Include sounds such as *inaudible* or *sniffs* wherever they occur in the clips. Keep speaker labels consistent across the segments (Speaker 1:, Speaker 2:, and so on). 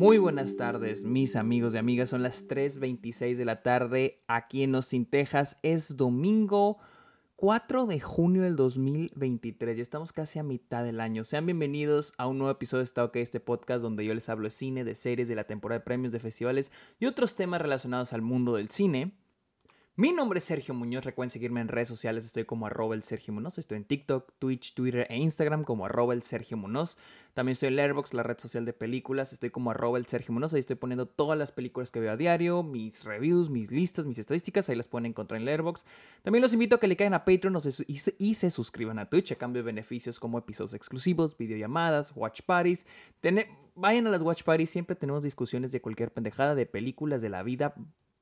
Speaker 1: Muy buenas tardes, mis amigos y amigas. Son las 3.26 de la tarde aquí en Austin, Texas. Es domingo 4 de junio del 2023. Ya estamos casi a mitad del año. Sean bienvenidos a un nuevo episodio de Está OK, este podcast donde yo les hablo de cine, de series, de la temporada de premios, de festivales y otros temas relacionados al mundo del cine. Mi nombre es Sergio Muñoz, recuerden seguirme en redes sociales, estoy como arroba el Sergio Muñoz, estoy en TikTok, Twitch, Twitter e Instagram como arroba el Sergio Muñoz. También estoy en Letterboxd, la red social de películas, estoy como arroba el Sergio Muñoz, ahí estoy poniendo todas las películas que veo a diario, mis reviews, mis listas, mis estadísticas, ahí las pueden encontrar en Letterboxd. También los invito a que le caigan a Patreon y se, suscriban a Twitch a cambio de beneficios como episodios exclusivos, videollamadas, watch parties. vayan a las watch parties, siempre tenemos discusiones de cualquier pendejada, de películas, de la vida,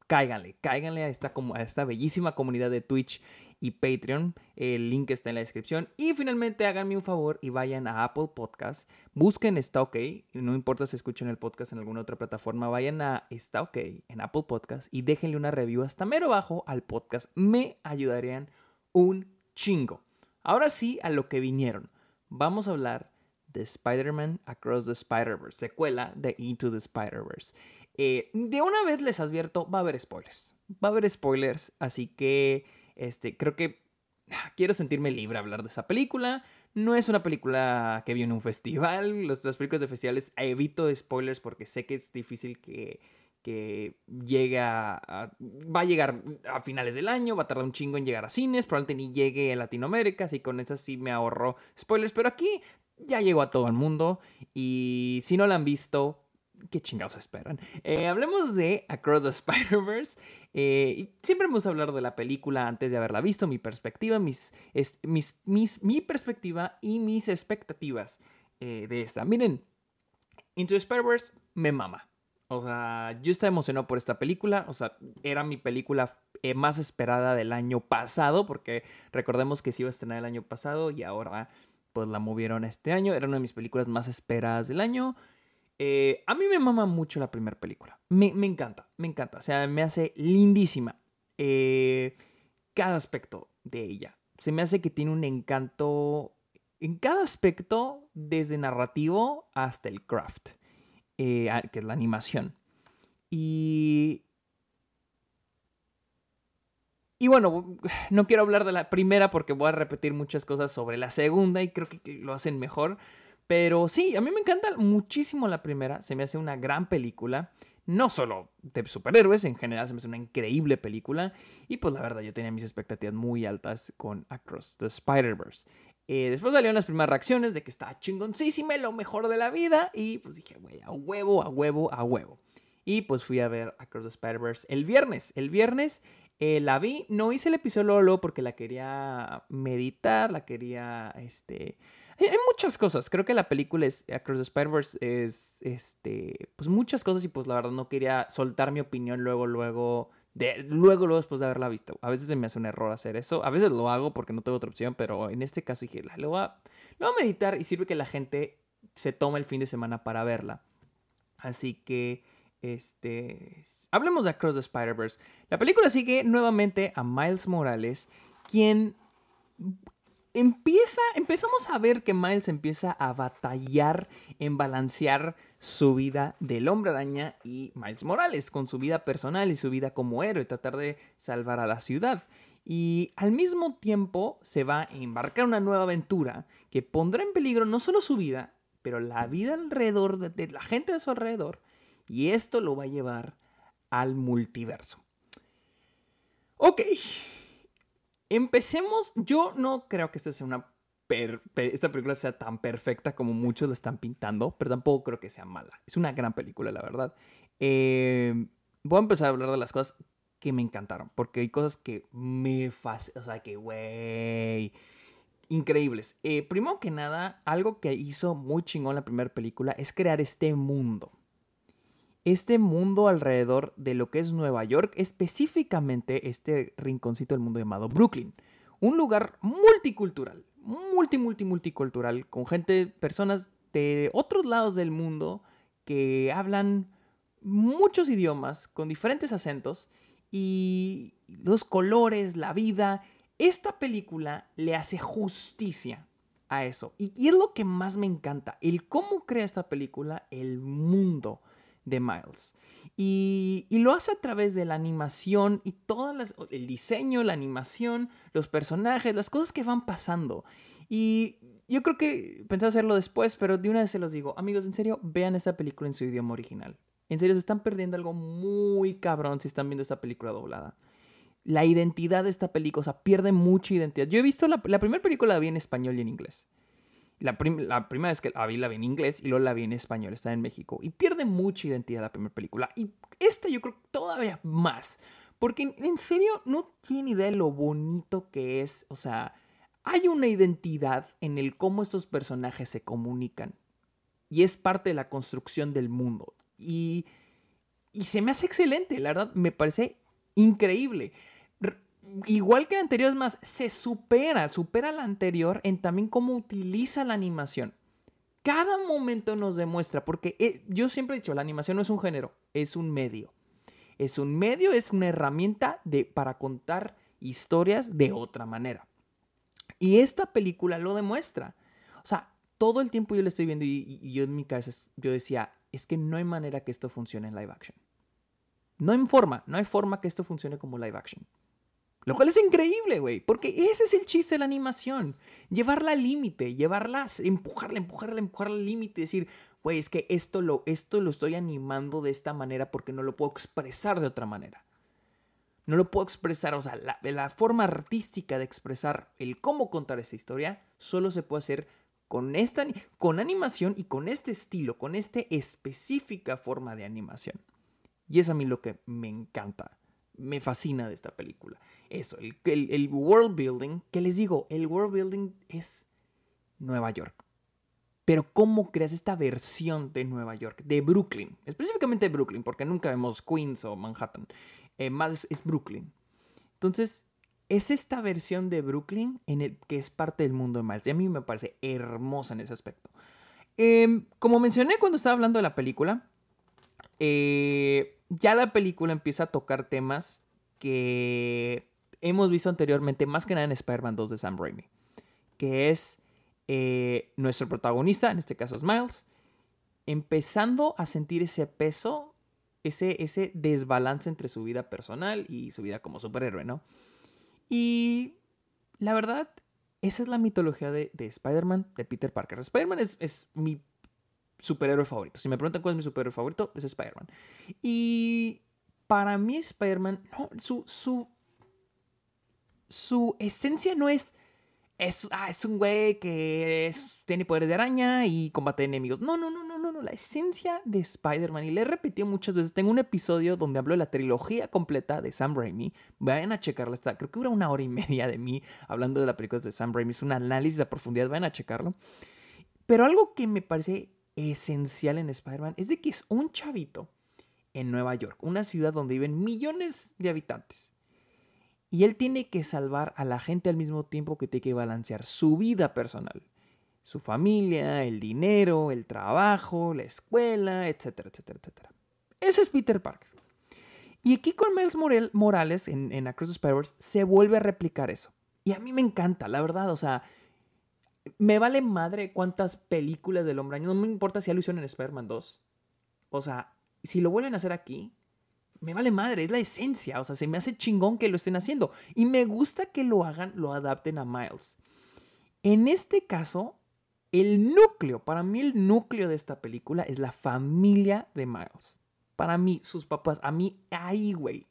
Speaker 1: cáiganle, cáiganle a esta, bellísima comunidad de Twitch y Patreon. El link está en la descripción. Y finalmente háganme un favor y vayan a Apple Podcast. Busquen Está OK. No importa si escuchan el podcast en alguna otra plataforma. Vayan a Está OK en Apple Podcast y déjenle una review hasta mero abajo al podcast. Me ayudarían un chingo. Ahora sí, a lo que vinieron. Vamos a hablar de Spider-Man Across the Spider-Verse, secuela de Into the Spider-Verse. Eh, de una vez les advierto, va a haber spoilers. Va a haber spoilers, así que este, creo que *sighs* quiero sentirme libre a hablar de esa película. No es una película que vi en un *laughs* festival. Las películas de festivales evito spoilers porque sé que es difícil que, que llegue a, Va a llegar a finales del año, va a tardar un chingo en llegar a cines, probablemente ni llegue a Latinoamérica, así con eso sí me ahorro spoilers. Pero aquí ya llegó a todo el mundo y si no la han visto, ¿Qué chingados esperan? Eh, hablemos de Across the *laughs* Spider-Verse. Eh, siempre vamos a hablar de la película antes de haberla visto, mi perspectiva, mis, mis, mis mi perspectiva y mis expectativas eh, de esta. Miren, Into the Spider-Verse me mama. O sea, yo estaba emocionado por esta película. O sea, era mi película más esperada del año pasado, porque recordemos que se iba a estrenar el año pasado y ahora pues la movieron este año. Era una de mis películas más esperadas del año. Eh, a mí me mama mucho la primera película. Me, encanta, me encanta. O sea, me hace lindísima. Eh, cada aspecto de ella. Se me hace que tiene un encanto en cada aspecto, desde narrativo hasta el craft, eh, que es la animación. Y. Y bueno, no quiero hablar de la primera porque voy a repetir muchas cosas sobre la segunda y creo que lo hacen mejor. Pero sí, a mí me encanta muchísimo la primera. Se me hace una gran película. No solo de superhéroes, en general se me hace una increíble película. Y pues la verdad, yo tenía mis expectativas muy altas con Across the Spider-Verse. Eh, después salieron las primeras reacciones de que está chingoncísima, lo mejor de la vida. Y pues dije, güey, a huevo, a huevo, a huevo. Y pues fui a ver Across the Spider-Verse el viernes. El viernes eh, la vi, no hice el episodio Lolo porque la quería meditar, la quería, este, *laughs* hay, muchas cosas. Creo que la película es Across the Spider-Verse es, este, pues muchas cosas y pues la verdad no quería soltar mi opinión luego, luego, de, luego, luego después de haberla visto. A veces se me hace un error hacer eso. A veces lo hago porque no tengo otra opción, pero en este caso dije, lo voy a, lo voy a meditar y sirve que la gente se tome el fin de semana para verla. Así que, este, hablemos de Across the Spider-Verse. La película sigue nuevamente a Miles Morales, quien empieza, empezamos a ver que Miles empieza a batallar en balancear su vida del hombre araña y Miles Morales, con su vida personal y su vida como héroe, tratar de salvar a la ciudad. Y al mismo tiempo se va a embarcar una nueva aventura que pondrá en peligro no solo su vida, pero la vida alrededor de, de la gente de su alrededor. Y esto lo va a llevar al multiverso. Ok, Empecemos, yo no creo que esta sea una esta película sea tan perfecta como muchos la están pintando, pero tampoco creo que sea mala. Es una gran película, la verdad. Eh, voy a empezar a hablar de las cosas que me encantaron, porque hay cosas que me fascinan, o sea, que, güey, increíbles. Eh, primero que nada, algo que hizo muy chingón la primera película es crear este mundo este mundo alrededor de lo que es Nueva York, específicamente este rinconcito del mundo llamado Brooklyn. Un lugar multicultural, multi, multi, multicultural, con gente, personas de otros lados del mundo que hablan muchos idiomas, con diferentes acentos y los colores, la vida. Esta película le hace justicia a eso. Y, y es lo que más me encanta, el cómo crea esta película, el mundo de Miles. Y, lo hace a través de la animación y todo el diseño, la animación, los personajes, las cosas que van pasando. Y yo creo que pensé hacerlo después, pero de una vez se los digo, amigos, en serio, vean esta película en su idioma original. En serio, se están perdiendo algo muy cabrón si están viendo esta película doblada. La identidad de esta película, o sea, pierde mucha identidad. Yo he visto la, la primera película la vi en español y en inglés. La, primera vez que la vi, la vi en inglés y luego la vi en español, está en México. Y pierde mucha identidad la primera película. Y esta yo creo todavía más. Porque en serio no tiene idea de lo bonito que es. O sea, hay una identidad en el cómo estos personajes se comunican. Y es parte de la construcción del mundo. Y, y se me hace excelente, la verdad, me parece increíble igual que la anterior, es más, se supera, supera la anterior en también cómo utiliza la animación. Cada momento nos demuestra, porque eh, yo siempre he dicho, la animación no es un género, es un medio. Es un medio, es una herramienta de, para contar historias de otra manera. Y esta película lo demuestra. O sea, todo el tiempo yo le estoy viendo y, y yo en mi cabeza yo decía, es que no hay manera que esto funcione en live action. No hay forma, no hay forma que esto funcione como live action. Lo cual es increíble, güey, porque ese es el chiste de la animación. Llevarla al límite, llevarla, empujarla, empujarla, empujarla al límite, decir, güey, es que esto lo, esto lo estoy animando de esta manera porque no lo puedo expresar de otra manera. No lo puedo expresar, o sea, la, forma artística de expresar el cómo contar esa historia solo se puede hacer con esta con animación y con este estilo, con esta específica forma de animación. Y es a mí lo que me encanta me fascina de esta película. Eso, el, el, world building, que les digo, el world building es Nueva York. Pero ¿cómo creas esta versión de Nueva York? De Brooklyn. Específicamente Brooklyn, porque nunca vemos Queens o Manhattan. Eh, más es Brooklyn. Entonces, es esta versión de Brooklyn en el que es parte del mundo de Miles. Y a mí me parece hermosa en ese aspecto. Em, como mencioné cuando estaba hablando de la película, eh, ya la película empieza a tocar temas que hemos visto anteriormente, más que nada en Spider-Man 2 de Sam Raimi, que es eh, nuestro protagonista, en este caso es Miles, empezando a sentir ese peso, ese, ese desbalance entre su vida personal y su vida como superhéroe, ¿no? Y la verdad, esa es la mitología de, Spider-Man, de Peter Parker. Spider-Man es, es mi superhéroe favorito. Si me preguntan cuál es mi superhéroe favorito, es Spider-Man. Y para mí Spider-Man, no, su, su, su esencia no es, es, ah, es un güey que tiene poderes de araña y combate enemigos. No, no, no, no, no, no. La esencia de Spider-Man, y le he repetido muchas veces, tengo un episodio donde hablo de la trilogía completa de Sam Raimi. Vayan a checarla, está, creo que dura una hora y media de mí hablando de la película de Sam Raimi. Es un análisis a profundidad, vayan a checarlo. Pero algo que me parece esencial en Spider-Man es de que es un chavito en Nueva York, una ciudad donde viven millones de habitantes. Y él tiene que salvar a la gente al mismo tiempo que tiene que balancear su vida personal, su familia, el dinero, el trabajo, la escuela, etcétera, etcétera, etcétera. Ese es Peter Parker. Y aquí con Miles Morales en, Across the Spider-Verse se vuelve a replicar eso. Y a mí me encanta, la verdad, o sea, me vale madre cuántas películas del hombre No me importa si hicieron en Spider-Man 2. O sea, si lo vuelven a hacer aquí, me vale madre, es la esencia. O sea, se me hace chingón que lo estén haciendo. Y me gusta que lo hagan, lo adapten a Miles. En este caso, el núcleo, para mí el núcleo de esta película es la familia de Miles. Para mí, sus papás, a mí, ahí, güey.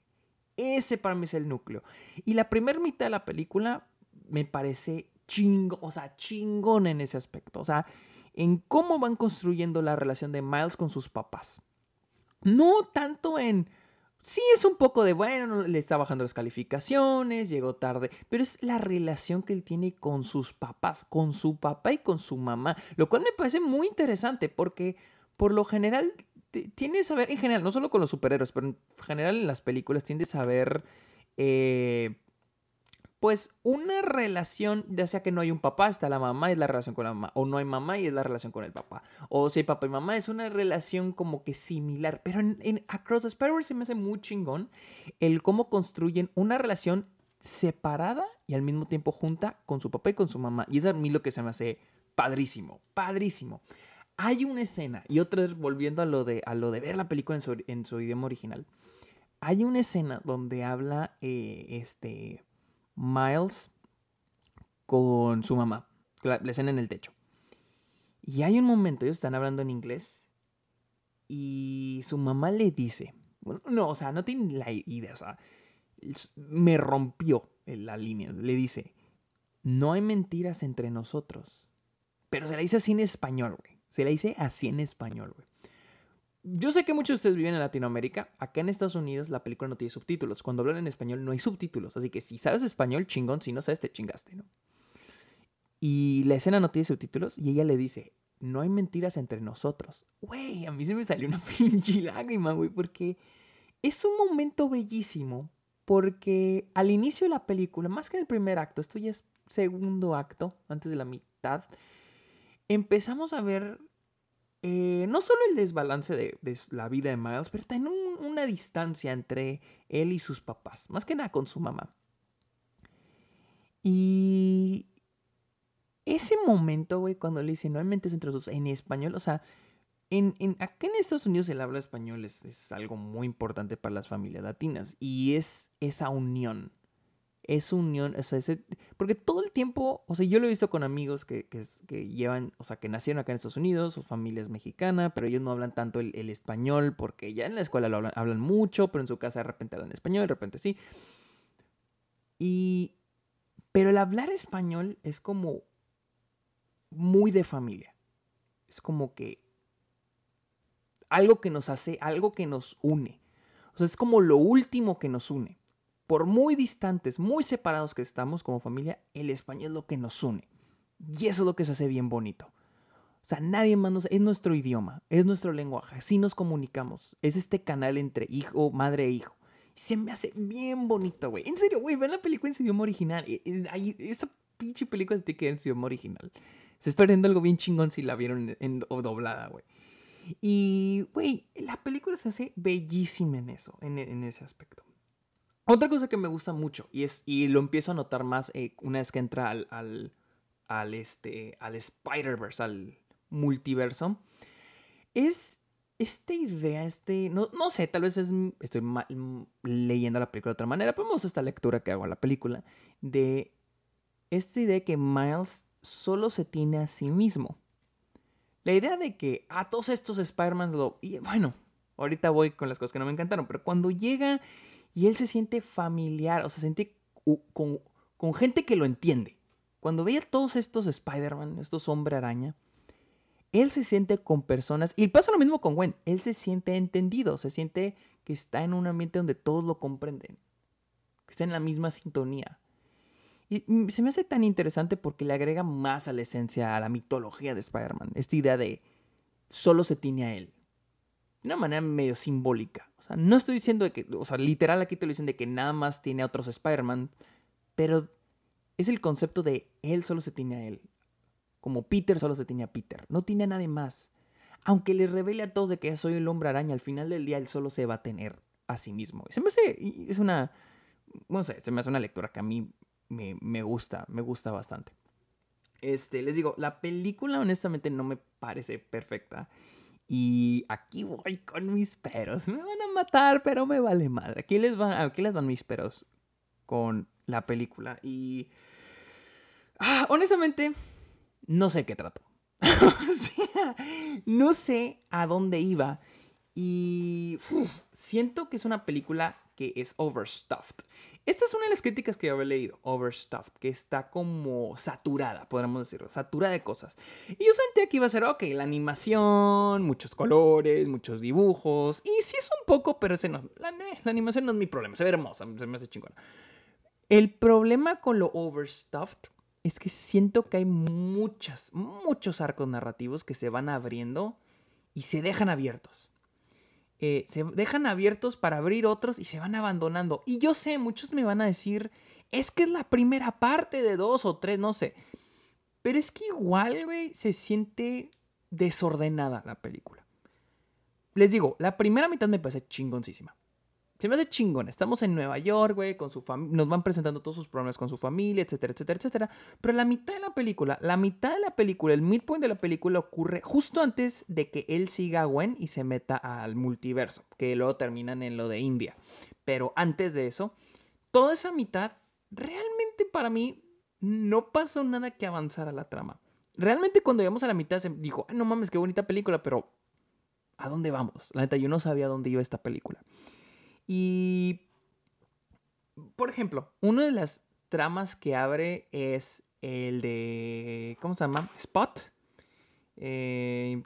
Speaker 1: Ese para mí es el núcleo. Y la primera mitad de la película me parece chingo, o sea, chingón en ese aspecto. O sea, en cómo van construyendo la relación de Miles con sus papás. No tanto en... Sí, es un poco de, bueno, le está bajando las calificaciones, llegó tarde, pero es la relación que él tiene con sus papás, con su papá y con su mamá, lo cual me parece muy interesante porque por lo general tienes a ver, en general, no solo con los superhéroes, pero en general en las películas tiendes a ver pues una relación, ya sea que no hay un papá, está la mamá, es la relación con la mamá, o no hay mamá y es la relación con el papá, o si hay papá y mamá, es una relación como que similar, pero en, Across the spider se me hace muy chingón el cómo construyen una relación separada y al mismo tiempo junta con su papá y con su mamá, y eso es a mí lo que se me hace padrísimo, padrísimo. Hay una escena, y otra volviendo a lo de, a lo de ver la película en su, idioma original. Hay una escena donde habla eh, este Miles con su mamá. La, la, escena en el techo. Y hay un momento, ellos están hablando en inglés. Y su mamá le dice. No, o sea, no tiene la idea. O sea, me rompió la línea. Le dice: No hay mentiras entre nosotros. Pero se la dice así en español, güey. Se la dice así en español, güey. Yo sé que muchos de ustedes viven en Latinoamérica. Acá en Estados Unidos la película no tiene subtítulos. Cuando hablan en español no hay subtítulos. Así que si sabes español, chingón. Si no sabes, te chingaste, ¿no? Y la escena no tiene subtítulos y ella le dice, no hay mentiras entre nosotros. Güey, a mí se me salió una *laughs* pinche lágrima, güey, porque es un momento bellísimo. Porque al inicio de la película, más que en el primer acto, esto ya es segundo acto, antes de la mitad, empezamos a ver eh, no solo el desbalance de, la vida de Miles, pero también una distancia entre él y sus papás, más que nada con su mamá. Y ese momento, güey, cuando le dice no hay mentes entre nosotros en español, o sea, en, en, en Estados Unidos el habla español es, es, algo muy importante para las familias latinas y es esa unión es unión, o sea, ese, porque todo el tiempo, o sea, yo lo he visto con amigos que, que, llevan, o sea, que nacieron acá en Estados Unidos, su familia es mexicana, pero ellos no hablan tanto el, español porque ya en la escuela lo hablan, hablan, mucho, pero en su casa de repente hablan español, de repente sí. Y, pero el hablar español es como muy de familia. Es como que algo que nos hace, algo que nos une. O sea, es como lo último que nos une por muy distantes, muy separados que estamos como familia, el español es lo que nos une. Y eso es lo que se hace bien bonito. O sea, nadie más nos... Es nuestro idioma, es nuestro lenguaje, así nos comunicamos. Es este canal entre hijo, madre e hijo. se me hace bien bonito, güey. En serio, güey, ven la película en su idioma original. E, esa pinche película se te queda en su idioma original. Se está viendo algo bien chingón si la vieron en, doblada, güey. Y, güey, la película se hace bellísima en eso, en ese aspecto. Otra cosa que me gusta mucho, y, es, y lo empiezo a notar más eh, una vez que entra al, al, este, al Spider-Verse, al multiverso, es esta idea, este, no, no sé, tal vez es, estoy leyendo la película de otra manera, pero me gusta esta lectura que hago a la película, de esta idea que Miles solo se tiene a sí mismo. La idea de que a todos estos Spider-Man lo... Y bueno, ahorita voy con las cosas que no me encantaron, pero cuando llega y él se siente familiar, o sea, se siente con, con gente que lo entiende. Cuando ve a todos estos Spider-Man, estos hombre araña, él se siente con personas, y pasa lo mismo con Gwen, él se siente entendido, se siente que está en un ambiente donde todos lo comprenden, que está en la misma sintonía. Y se me hace tan interesante porque le agrega más a la esencia, a la mitología de Spider-Man, esta idea de solo se tiene a él de una manera medio simbólica. O sea, no estoy diciendo que, o sea, literal aquí te lo dicen de que nada más tiene a otros Spider-Man, pero es el concepto de él solo se tiene a él. Como Peter solo se tiene a Peter. No tiene a nadie más. Aunque le revele a todos de que soy el hombre araña, al final del día él solo se va a tener a sí mismo. Se me hace, es una, no sé, se me hace una lectura que a mí me, me gusta, me gusta bastante. Este, les digo, la película honestamente no me parece perfecta. Y aquí voy con mis peros. Me van a matar, pero me vale madre. Aquí les van, aquí les van mis peros con la película. Y. Ah, honestamente, no sé qué trato. *laughs* o sea, no sé a dónde iba. Y siento que es una película que es overstuffed. Esta es una de las críticas que yo había leído, overstuffed, que está como saturada, podríamos decirlo, saturada de cosas. Y yo sentía que iba a ser, ok, la animación, muchos colores, muchos dibujos, y sí es un poco, pero ese no, la, la animación no es mi problema, se ve hermosa, se me hace chingona. El problema con lo overstuffed es que siento que hay muchas, muchos arcos narrativos que se van abriendo y se dejan abiertos. Eh, se dejan abiertos para abrir otros y se van abandonando. Y yo sé, muchos me van a decir, es que es la primera parte de dos o tres, no sé. Pero es que igual, güey, se siente desordenada la película. Les digo, la primera mitad me parece chingoncísima. Se me hace chingón. Estamos en Nueva York, güey, con su. Nos van presentando todos sus problemas con su familia, etcétera, etcétera, etcétera. Pero la mitad de la película, la mitad de la película, el midpoint de la película ocurre justo antes de que él siga a Gwen y se meta al multiverso, que luego terminan en lo de India. Pero antes de eso, toda esa mitad, realmente para mí, no pasó nada que avanzar a la trama. Realmente cuando llegamos a la mitad se dijo, no mames, qué bonita película, pero ¿a dónde vamos? La neta, yo no sabía dónde iba esta película. Y, por ejemplo, una de las tramas que abre es el de, ¿cómo se llama? Spot. Eh,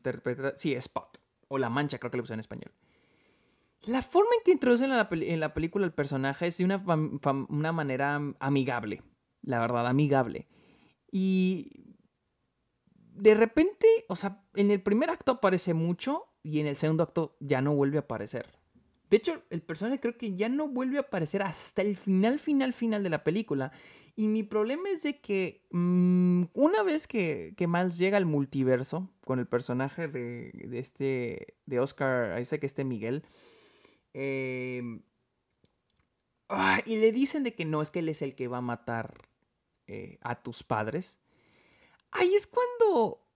Speaker 1: sí, Spot. O La Mancha, creo que le puse en español. La forma en que introducen en la, película el personaje es de una, una manera amigable. La verdad, amigable. Y de repente, o sea, en el primer acto aparece mucho y en el segundo acto ya no vuelve a aparecer. De hecho, el personaje creo que ya no vuelve a aparecer hasta el final, final, final de la película. Y mi problema es de que mm, una vez que, que, Miles llega al multiverso con el personaje de, de este, de Oscar que este Miguel, em, ah, y le dicen de que no, es que él es el que va a matar eh, a tus padres. Ahí es cuando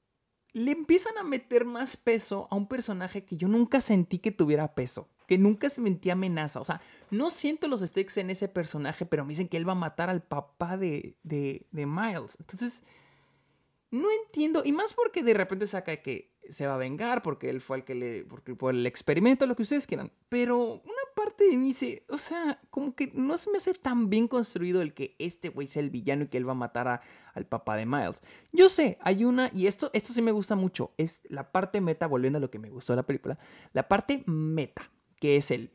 Speaker 1: le empiezan a meter más peso a un personaje que yo nunca sentí que tuviera peso, que nunca se sentía amenaza. O sea, no siento los stakes en ese personaje, pero me dicen que él va a matar al papá de, de, Miles. Entonces, no entiendo, y más porque de repente saca que se va a vengar porque él fue el que le, porque por el experimento, lo que ustedes quieran. Pero una parte de mí dice, o sea, como que no se me hace tan bien construido el que este güey sea el villano y que él va a matar al papá de Miles. Yo sé, hay una, y esto, esto sí me gusta mucho, es la parte meta, volviendo a lo que me gustó de la película, la parte meta, que es el,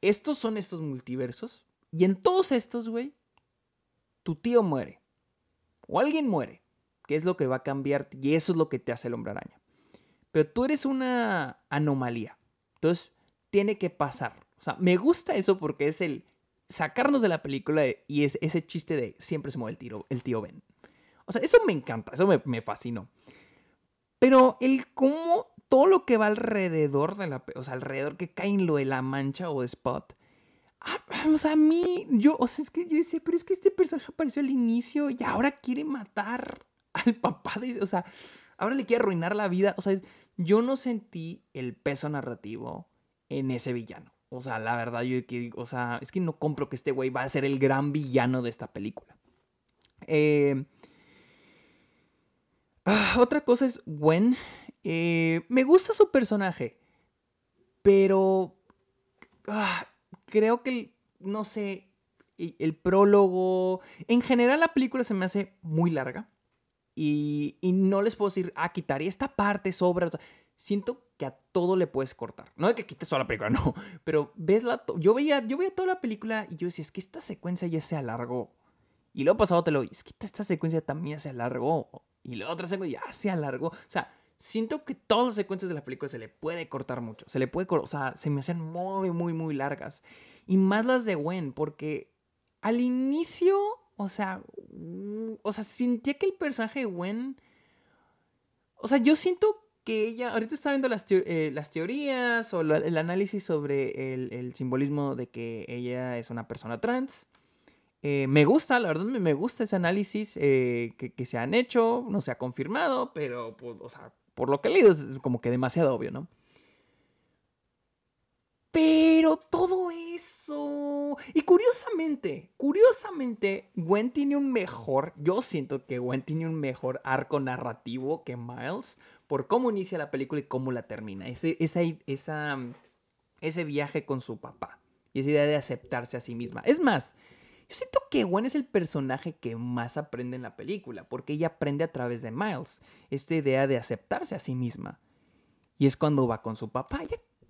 Speaker 1: estos son estos multiversos, y en todos estos, güey, tu tío muere, o alguien muere, que es lo que va a cambiar, y eso es lo que te hace el hombre araña. Pero tú eres una anomalía. Entonces, tiene que pasar. O sea, me gusta eso porque es el sacarnos de la película y es ese chiste de siempre se mueve el, tiro, el tío Ben. O sea, eso me encanta, eso me, fascinó. Pero el cómo todo lo que va alrededor de la... O sea, alrededor que cae en lo de la mancha o spot. Ah, o sea, a mí, yo, o sea, es que yo decía, pero es que este personaje apareció al inicio y ahora quiere matar al papá de... O sea, ahora le quiere arruinar la vida. O sea, yo no sentí el peso narrativo en ese villano. O sea, la verdad, yo o sea, es que no compro que este güey va a ser el gran villano de esta película. Eh, ah, otra cosa es Gwen. Eh, me gusta su personaje, pero ah, creo que, no sé, el prólogo, en general la película se me hace muy larga. Y, no les puedo decir, ah, quitaría esta parte, sobra. Siento que a todo le puedes cortar. No de que quites toda la película, *laughs* no. Pero ves la. Yo veía, yo veía toda la película y yo decía, es que esta secuencia ya se alargó. Y luego pasado te lo es que esta secuencia también se alargó. Y la otra secuencia ya se alargó. O sea, siento que todas las secuencias de la película se le puede cortar mucho. Se le puede O sea, se me hacen muy, muy, muy largas. Y más las de Gwen, porque al inicio o sea, o sea, sentía que el personaje de Gwen. O sea, yo siento que ella. Ahorita está viendo las, eh, las teorías o el análisis sobre el, simbolismo de que ella es una persona trans. Eh, me gusta, la verdad me, gusta ese análisis eh, que, se han hecho, no se ha confirmado, pero, pues, o sea, por lo que he leído es como que demasiado obvio, ¿no? Pero todo eso. Y curiosamente, curiosamente, Gwen tiene un mejor. Yo siento que Gwen tiene un mejor arco narrativo que Miles por cómo inicia la película y cómo la termina. Ese, ese viaje con su papá. Y esa idea de aceptarse a sí misma. Es más, yo siento que Gwen es el personaje que más aprende en la película, porque ella aprende a través de Miles. Esta idea de aceptarse a sí misma. Y es cuando va con su papá.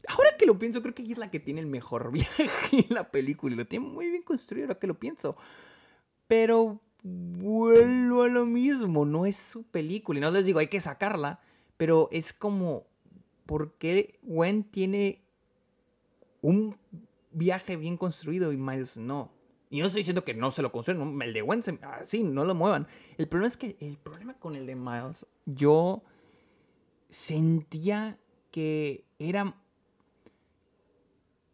Speaker 1: Ahora que lo pienso, creo que ella es la que tiene el mejor *laughs* viaje en la película. Y lo tiene muy bien construido ahora que lo pienso. Pero vuelvo a lo mismo. No es su película. Y no les digo, hay que sacarla. Pero es como, ¿por qué Gwen tiene un viaje bien construido y Miles no? Y no estoy diciendo que no se lo construyan. El de Gwen, así, no lo muevan. El problema es que el problema con el de Miles, yo sentía que era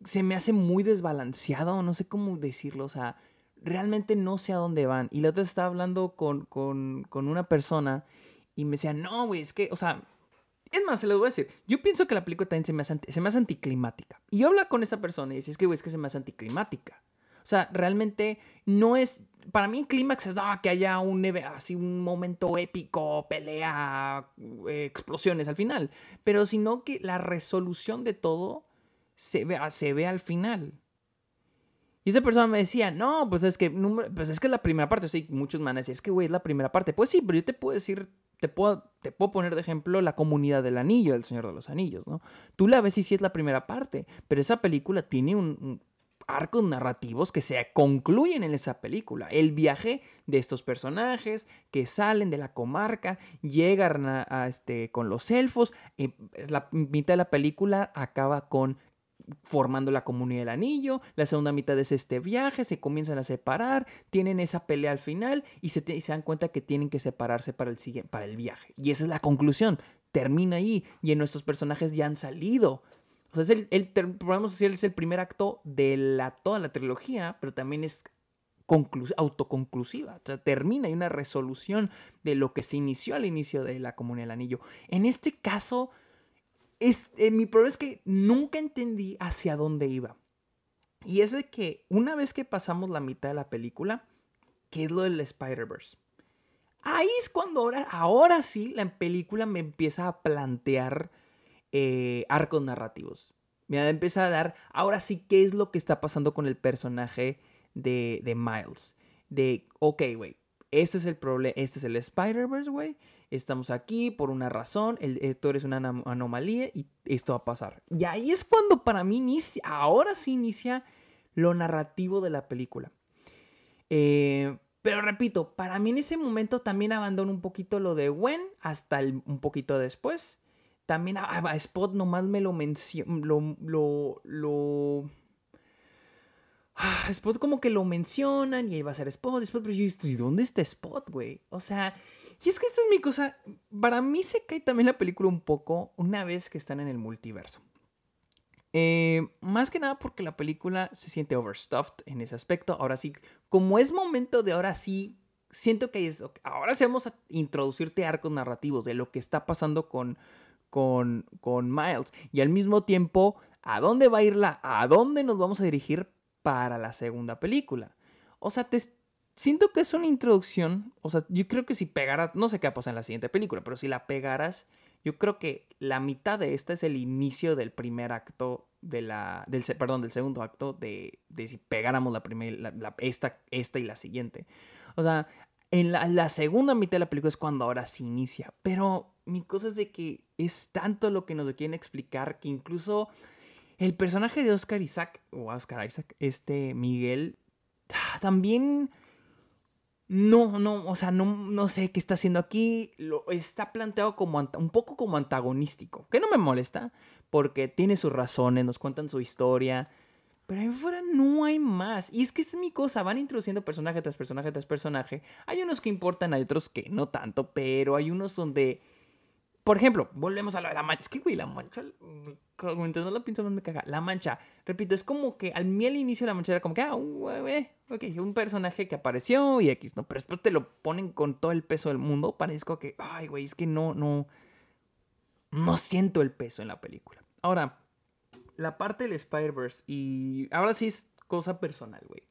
Speaker 1: se me hace muy desbalanceado, no sé cómo decirlo, o sea, realmente no sé a dónde van. Y la otra estaba hablando con, con, con una persona y me decía, no, güey, es que, o sea, es más, se los voy a decir, yo pienso que la película también se me hace, se me hace anticlimática. Y yo hablo con esa persona y dice, es que, güey, es que se me hace anticlimática. O sea, realmente no es, para mí clímax es que haya un, así un momento épico, pelea, eh, explosiones al final, pero sino que la resolución de todo se ve, se ve al final. Y esa persona me decía, no, pues es que, pues es que es la primera parte. Sí, muchos me van a es que, güey, es la primera parte. Pues sí, pero yo te puedo decir, te puedo, te puedo poner de ejemplo la comunidad del anillo, el Señor de los Anillos, ¿no? Tú la ves y sí es la primera parte, pero esa película tiene un arcos narrativos que se concluyen en esa película. El viaje de estos personajes que salen de la comarca, llegan a, este, con los elfos. Eh, la mitad de la película acaba con formando la comunidad del anillo, la segunda mitad es este viaje, se comienzan a separar, tienen esa pelea al final y se, se dan cuenta que tienen que separarse para el, para el viaje. Y esa es la conclusión, termina ahí y en nuestros personajes ya han salido o sea, es el, podemos decir, es el primer acto de la, toda la trilogía, pero también es autoconclusiva. O sea, termina, hay una resolución de lo que se inició al inicio de la Comunidad del Anillo. En este caso, es, eh, mi problema es que nunca entendí hacia dónde iba. Y es de que una vez que pasamos la mitad de la película, ¿qué es lo del Spider-Verse? Ahí es cuando ahora, ahora sí la película me empieza a plantear eh, arcos narrativos. Me empieza a dar, ahora sí, qué es lo que está pasando con el personaje de, de Miles. De, ok, güey, este es el problema, este es el Spider-Verse, güey. Estamos aquí por una razón, el, tú eres una anomalía y esto va a pasar. Y ahí es cuando para mí inicia, ahora sí inicia lo narrativo de la película. Eh, pero repito, para mí en ese momento también abandono un poquito lo de Gwen hasta un poquito después. También a, Spot nomás me lo menciona. Lo. Lo. lo ah, Spot como que lo mencionan y ahí va a ser Spot, Spot, pero yo ¿y dónde está Spot, güey? O sea, y es que esta es mi cosa. Para mí se cae también la película un poco una vez que están en el multiverso. Eh, más que nada porque la película se siente overstuffed en ese aspecto. Ahora sí, como es momento de ahora sí, siento que ahora sí vamos a introducirte arcos narrativos de lo que está pasando con, con, con Miles. Y al mismo tiempo, ¿a dónde va a ir la, a dónde nos vamos a dirigir para la segunda película? O sea, te, siento que es una introducción. O sea, yo creo que si pegaras, no sé qué va a pasar en la siguiente película, pero si la pegaras, yo creo que la mitad de esta es el inicio del primer acto de la, del, perdón, del segundo acto de, de si pegáramos la primera, esta, esta y la siguiente. O sea, en la, la, segunda mitad de la película es cuando ahora se inicia, pero mi cosa es de que es tanto lo que nos quieren explicar que incluso el personaje de Oscar Isaac, o Oscar Isaac, este Miguel, ah, también no, no, o sea, no, no sé qué está haciendo aquí. Lo, está planteado como un poco como antagonístico, que no me molesta, porque tiene sus razones, nos cuentan su historia. Pero ahí fuera no hay más. Y es que es mi cosa. Van introduciendo personaje tras personaje tras personaje. Hay unos que importan, hay otros que no tanto. Pero hay unos donde por ejemplo, volvemos a lo de la mancha. Es que, güey, la mancha, mientras no la pienso más me caga. La mancha, repito, es como que al mí al inicio la mancha era como que, ah, güey, ok, un personaje que apareció y X, ¿no? Pero después te lo ponen con todo el peso del mundo. Parezco que, ay, güey, es que no, no, no siento el peso en la película. Ahora, la parte del Spider-Verse y ahora sí es cosa personal, güey.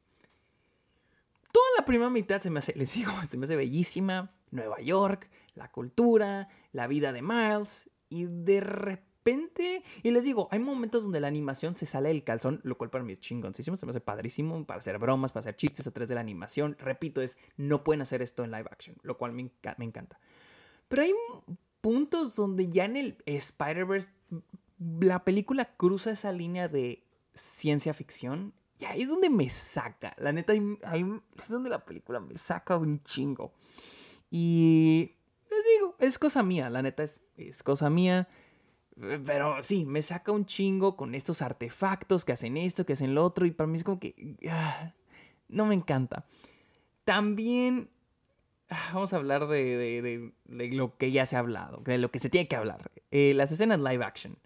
Speaker 1: Toda la primera mitad se me hace, les digo, *laughs* se me hace bellísima. Nueva York, la cultura, la vida de Miles y de repente, y les digo, hay momentos donde la animación se sale del calzón, lo cual para mí es chingoncísimo, se me hace padrísimo para hacer bromas, para hacer chistes a través de la animación. Repito, es, no pueden hacer esto en live action, lo cual me, encanta. Pero hay puntos donde ya en el Spider-Verse la película cruza esa línea de ciencia ficción y ahí es donde me saca. La neta, ahí, es donde la película me saca un chingo. Y les digo, es cosa mía, la neta es, es cosa mía. Pero sí, me saca un chingo con estos artefactos que hacen esto, que hacen lo otro, y para mí es como que ah, no me encanta. También ah, vamos a hablar de, lo que ya se ha hablado, de lo que se tiene que hablar. Eh, las escenas live action.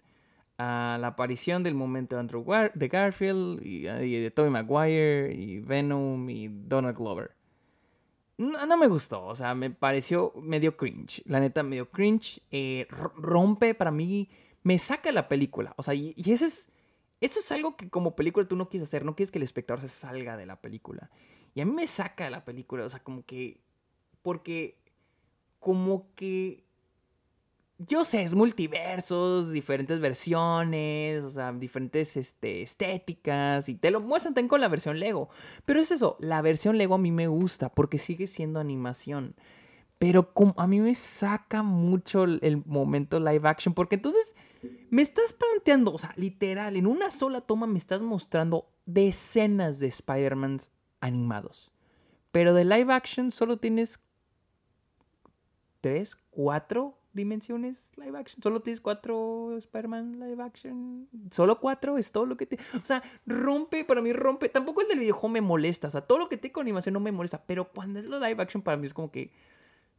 Speaker 1: la aparición del momento de Andrew de Garfield y, de Tobey Maguire y Venom y Donald Glover. No, me gustó, o sea, me pareció medio cringe. La neta, medio cringe. Eh, rompe para mí, me saca la película. O sea, y, y es, eso es algo que como película tú no quieres hacer. No quieres que el espectador se salga de la película. Y a mí me saca de la película, o sea, como que. Porque. Como que yo sé, es multiversos, diferentes versiones, o sea, diferentes este, estéticas, y te lo muestran también con la versión Lego. Pero es eso, la versión Lego a mí me gusta porque sigue siendo animación. Pero a mí me saca mucho el momento live action, porque entonces me estás planteando, o sea, literal, en una sola toma me estás mostrando decenas de Spider-Man animados. Pero de live action solo tienes tres, cuatro dimensiones live action. Solo tienes cuatro Spider-Man live action. Solo cuatro es todo lo que te. O sea, rompe, para mí rompe. Tampoco el del videojuego me molesta. O sea, todo lo que te con animación no me molesta. Pero cuando es lo live action, para mí es como que.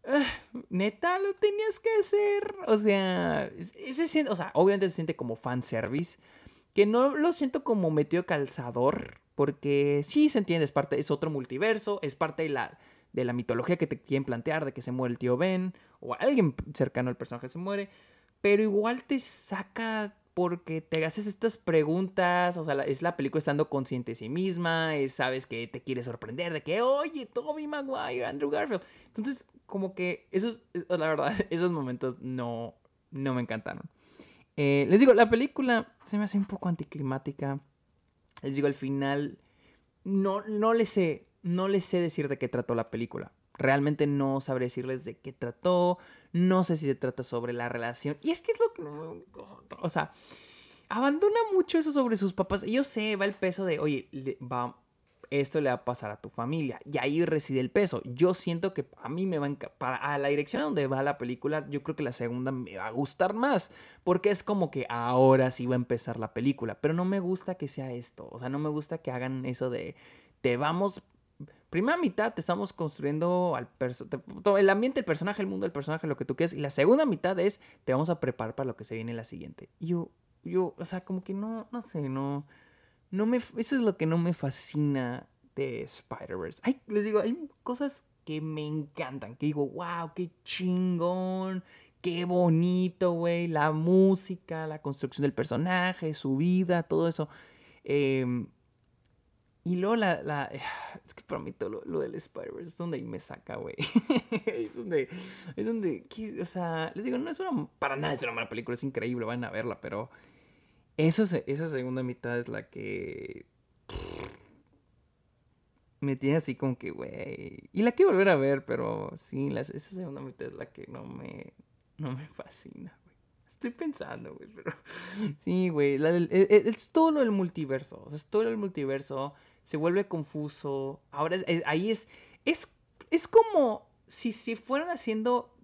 Speaker 1: Ah, neta, lo tenías que hacer. O sea, ese siente, o sea, obviamente se siente como fanservice. Que no lo siento como metido calzador. Porque sí se entiende, es parte, es otro multiverso, es parte de la de la mitología que te quieren plantear, de que se muere el tío Ben, o alguien cercano al personaje se muere, pero igual te saca porque te haces estas preguntas, o sea, es la película estando consciente de sí misma, es, sabes que te quiere sorprender, de que, oye, Toby Maguire, Andrew Garfield. Entonces, como que esos, la verdad, *laughs* esos momentos no, no me encantaron. Eh, les digo, la película se me hace un poco anticlimática. Les digo, al final, no, no le sé, no les sé decir de qué trató la película. Realmente no sabré decirles de qué trató. No sé si se trata sobre la relación. Y es que es lo que O sea, abandona mucho eso sobre sus papás. Yo sé, va el peso de, oye, va, esto le va a pasar a tu familia. Y ahí reside el peso. Yo siento que a mí me va a para a la dirección a donde va la película, yo creo que la segunda me va a gustar más. Porque es como que ahora sí va a empezar la película. Pero no me gusta que sea esto. O sea, no me gusta que hagan eso de te vamos primera mitad te estamos construyendo al el ambiente, el personaje, el mundo, el personaje, lo que tú quieras. Y la segunda mitad es te vamos a preparar para lo que se viene en la siguiente. Y yo, yo, o sea, como que no, no sé, no, no me, eso es lo que no me fascina de Spider-Verse. Les digo, hay cosas que me encantan, que digo, wow, qué chingón, qué bonito, güey, la música, la construcción del personaje, su vida, todo eso. Eh, y luego la, *sighs* Es que para mí todo lo, del Spider-Verse es donde me saca, güey. *laughs* es donde... Es donde... O sea, les digo, no es una... Para nada es una mala película, es increíble, van a verla, pero... Esa, esa segunda mitad es la que... *sniffs* Me tiene así como que, güey... Y la quiero volver a ver, pero sí, esa segunda mitad es la que no me... No me fascina, güey. Estoy pensando, güey, pero... *laughs* Sí, güey. E, e, es, todo lo del multiverso. es todo lo del multiverso se vuelve confuso. Ahora ahí es, es, es como si, si fueran haciendo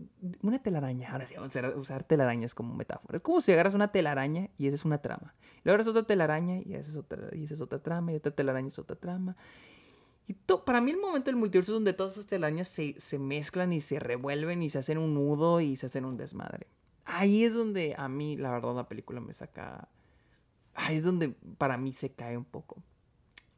Speaker 1: una telaraña. Ahora sí, vamos a usar telarañas como metáfora. Es como si agarras una telaraña y esa es una trama. Luego agarras otra telaraña y esa es otra, y esa es otra trama y otra telaraña es otra trama. Y para mí el momento del multiverso es donde todas esas telarañas se, se mezclan y se revuelven y se hacen un nudo y se hacen un desmadre. Ahí es donde a mí, la verdad, la película me saca... Ahí es donde para mí se cae un poco.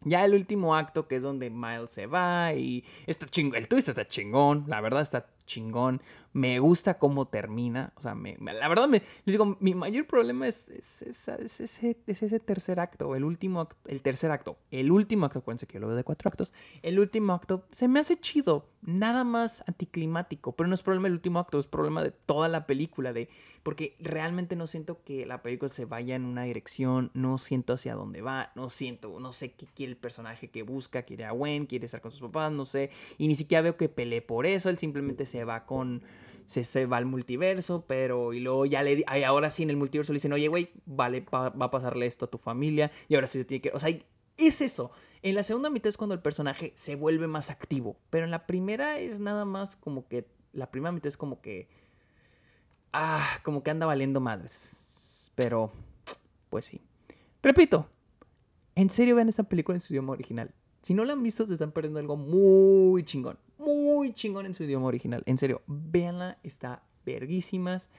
Speaker 1: Ya el último acto, que es donde Miles se va y está chingón, el twist está chingón, la verdad está chingón. Me gusta cómo termina. O sea, la verdad, me, les digo, mi mayor problema es, es, es, ese, es, ese, tercer acto, el último acto, el tercer acto. El último acto, acuérdense que yo lo veo de cuatro actos. El último acto se me hace chido, nada más anticlimático. Pero no es problema del último acto, es problema de toda la película. De, porque realmente no siento que la película se vaya en una dirección, no siento hacia dónde va, no siento, no sé qué quiere el personaje que busca, quiere a Gwen, quiere estar con sus papás, no sé. Y ni siquiera veo que pelee por eso, él simplemente se va con se, va al multiverso, pero y luego ya le ahora sí en el multiverso le dicen, oye, güey, vale, va, a pasarle esto a tu familia, y ahora sí se tiene que, o sea, es eso. En la segunda mitad es cuando el personaje se vuelve más activo, pero en la primera es nada más como que, la primera mitad es como que, ah, como que anda valiendo madres, pero, pues sí. Repito, en serio vean esta película en su idioma original. Si no la han visto, se están perdiendo algo muy chingón muy chingón en su idioma original. En serio, véanla, está verguísimas.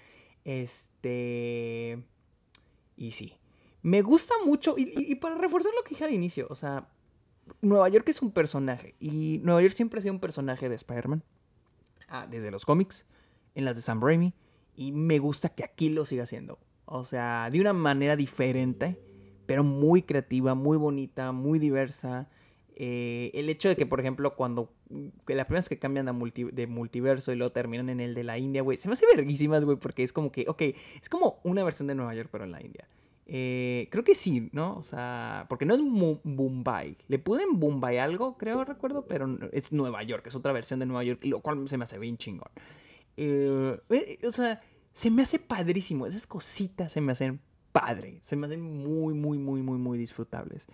Speaker 1: Este. Y sí, me gusta mucho, y, para reforzar lo que dije al inicio, o sea, Nueva York es un personaje, y Nueva York siempre ha sido un personaje de Spider-Man, ah, desde los cómics, en las de Sam Raimi, y me gusta que aquí lo siga haciendo. O sea, de una manera diferente, pero muy creativa, muy bonita, muy diversa. Eh, el hecho de que, por ejemplo, cuando las primeras que cambian de, multiverso y luego terminan en el de la India, güey, se me hace verguísimas, güey, porque es como que, ok, es como una versión de Nueva York, pero en la India. Eh, creo que sí, ¿no? O sea, porque no es Mumbai. Le pueden Mumbai algo, creo, recuerdo, pero es Nueva York, es otra versión de Nueva York, lo cual se me hace bien chingón. Eh, o sea, se me hace padrísimo. Esas cositas se me hacen padre. Se me hacen muy, muy, muy, muy, muy disfrutables.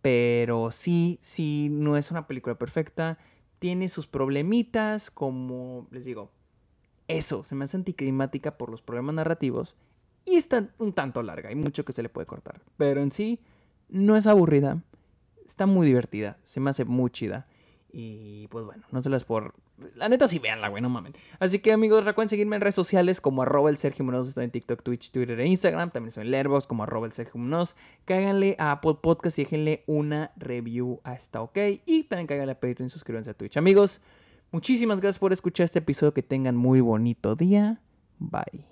Speaker 1: Pero sí, sí, no es una película perfecta. Tiene sus problemitas, como les digo, eso, se me hace anticlimática por los problemas narrativos. Y está un tanto larga, hay mucho que se le puede cortar. Pero en sí, no es aburrida. Está muy divertida, se me hace muy chida. Y pues bueno, no se las por. La neta sí veanla, güey, no mamen. Así que amigos, recuerden seguirme en redes sociales como arroba el Sergio Munoz. Estoy en TikTok, Twitch, Twitter e Instagram. También estoy en Letterboxd como arroba el Sergio Munoz. Cáiganle a Apple Podcast y déjenle una review hasta ok. Y también cáiganle a Patreon y suscríbanse a Twitch. Amigos, muchísimas gracias por escuchar este episodio. Que tengan muy bonito día. Bye.